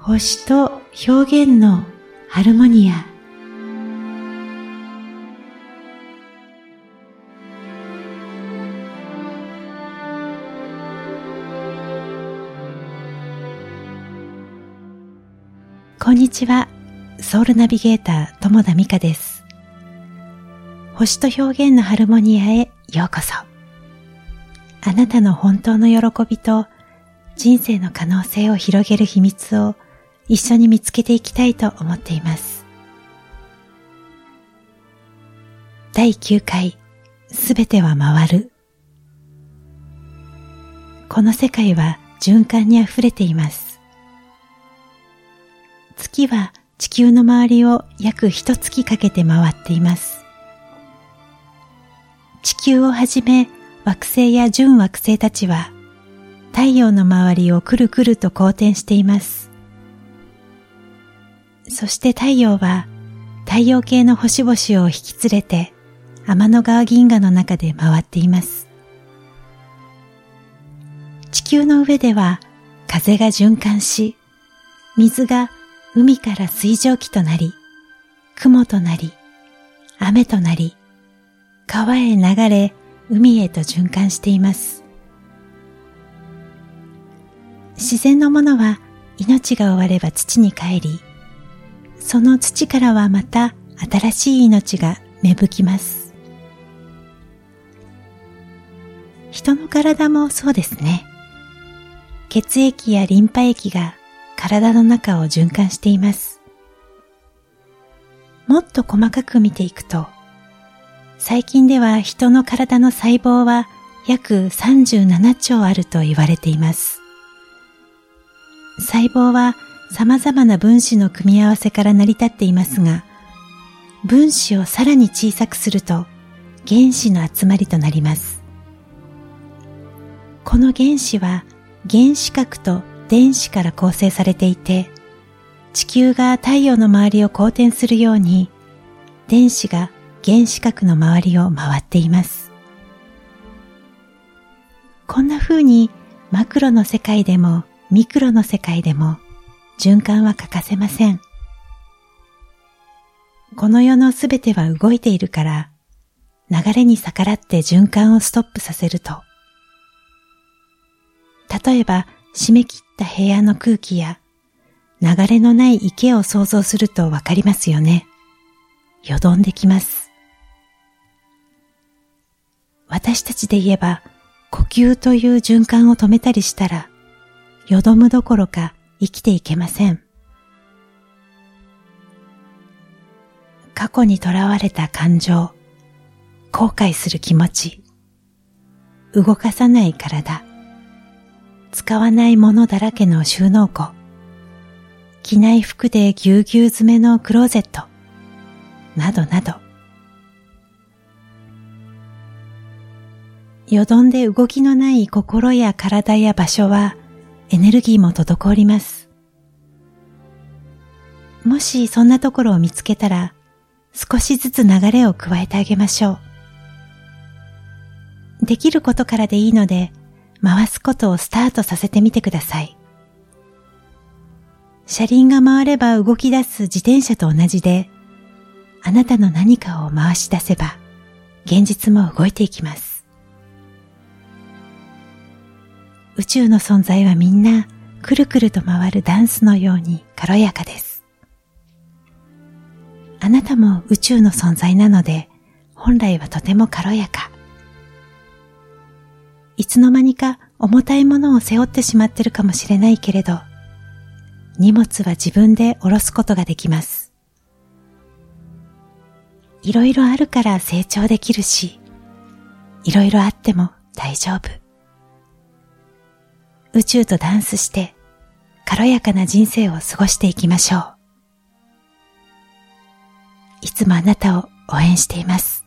星と表現のハルモニアこんにちは。ソウルナビゲーター、友田美香です。星と表現のハルモニアへようこそ。あなたの本当の喜びと人生の可能性を広げる秘密を一緒に見つけていきたいと思っています。第9回、すべては回る。この世界は循環に溢れています。月は地球の周りを約一月かけて回っています。地球をはじめ惑星や準惑星たちは太陽の周りをくるくると公転しています。そして太陽は太陽系の星々を引き連れて天の川銀河の中で回っています。地球の上では風が循環し、水が海から水蒸気となり、雲となり、雨となり、川へ流れ、海へと循環しています。自然のものは命が終われば土に帰り、その土からはまた新しい命が芽吹きます。人の体もそうですね。血液やリンパ液が体の中を循環しています。もっと細かく見ていくと、最近では人の体の細胞は約37兆あると言われています。細胞は様々な分子の組み合わせから成り立っていますが、分子をさらに小さくすると原子の集まりとなります。この原子は原子核と電子から構成されていて、地球が太陽の周りを公転するように、電子が原子核の周りを回っています。こんな風にマクロの世界でもミクロの世界でも循環は欠かせません。この世のすべては動いているから、流れに逆らって循環をストップさせると、例えば締め切った部屋の空気や流れのない池を想像するとわかりますよね。よどんできます。私たちで言えば呼吸という循環を止めたりしたらよどむどころか生きていけません。過去にとらわれた感情、後悔する気持ち、動かさない体、使わないものだらけの収納庫、着ない服でぎゅうぎゅう詰めのクローゼット、などなど、よどんで動きのない心や体や場所はエネルギーも滞ります。もしそんなところを見つけたら、少しずつ流れを加えてあげましょう。できることからでいいので、回すことをスタートさせてみてください。車輪が回れば動き出す自転車と同じで、あなたの何かを回し出せば、現実も動いていきます。宇宙の存在はみんなくるくると回るダンスのように軽やかです。あなたも宇宙の存在なので本来はとても軽やか。いつの間にか重たいものを背負ってしまってるかもしれないけれど、荷物は自分で下ろすことができます。いろいろあるから成長できるし、いろいろあっても大丈夫。宇宙とダンスして軽やかな人生を過ごしていきましょう。いつもあなたを応援しています。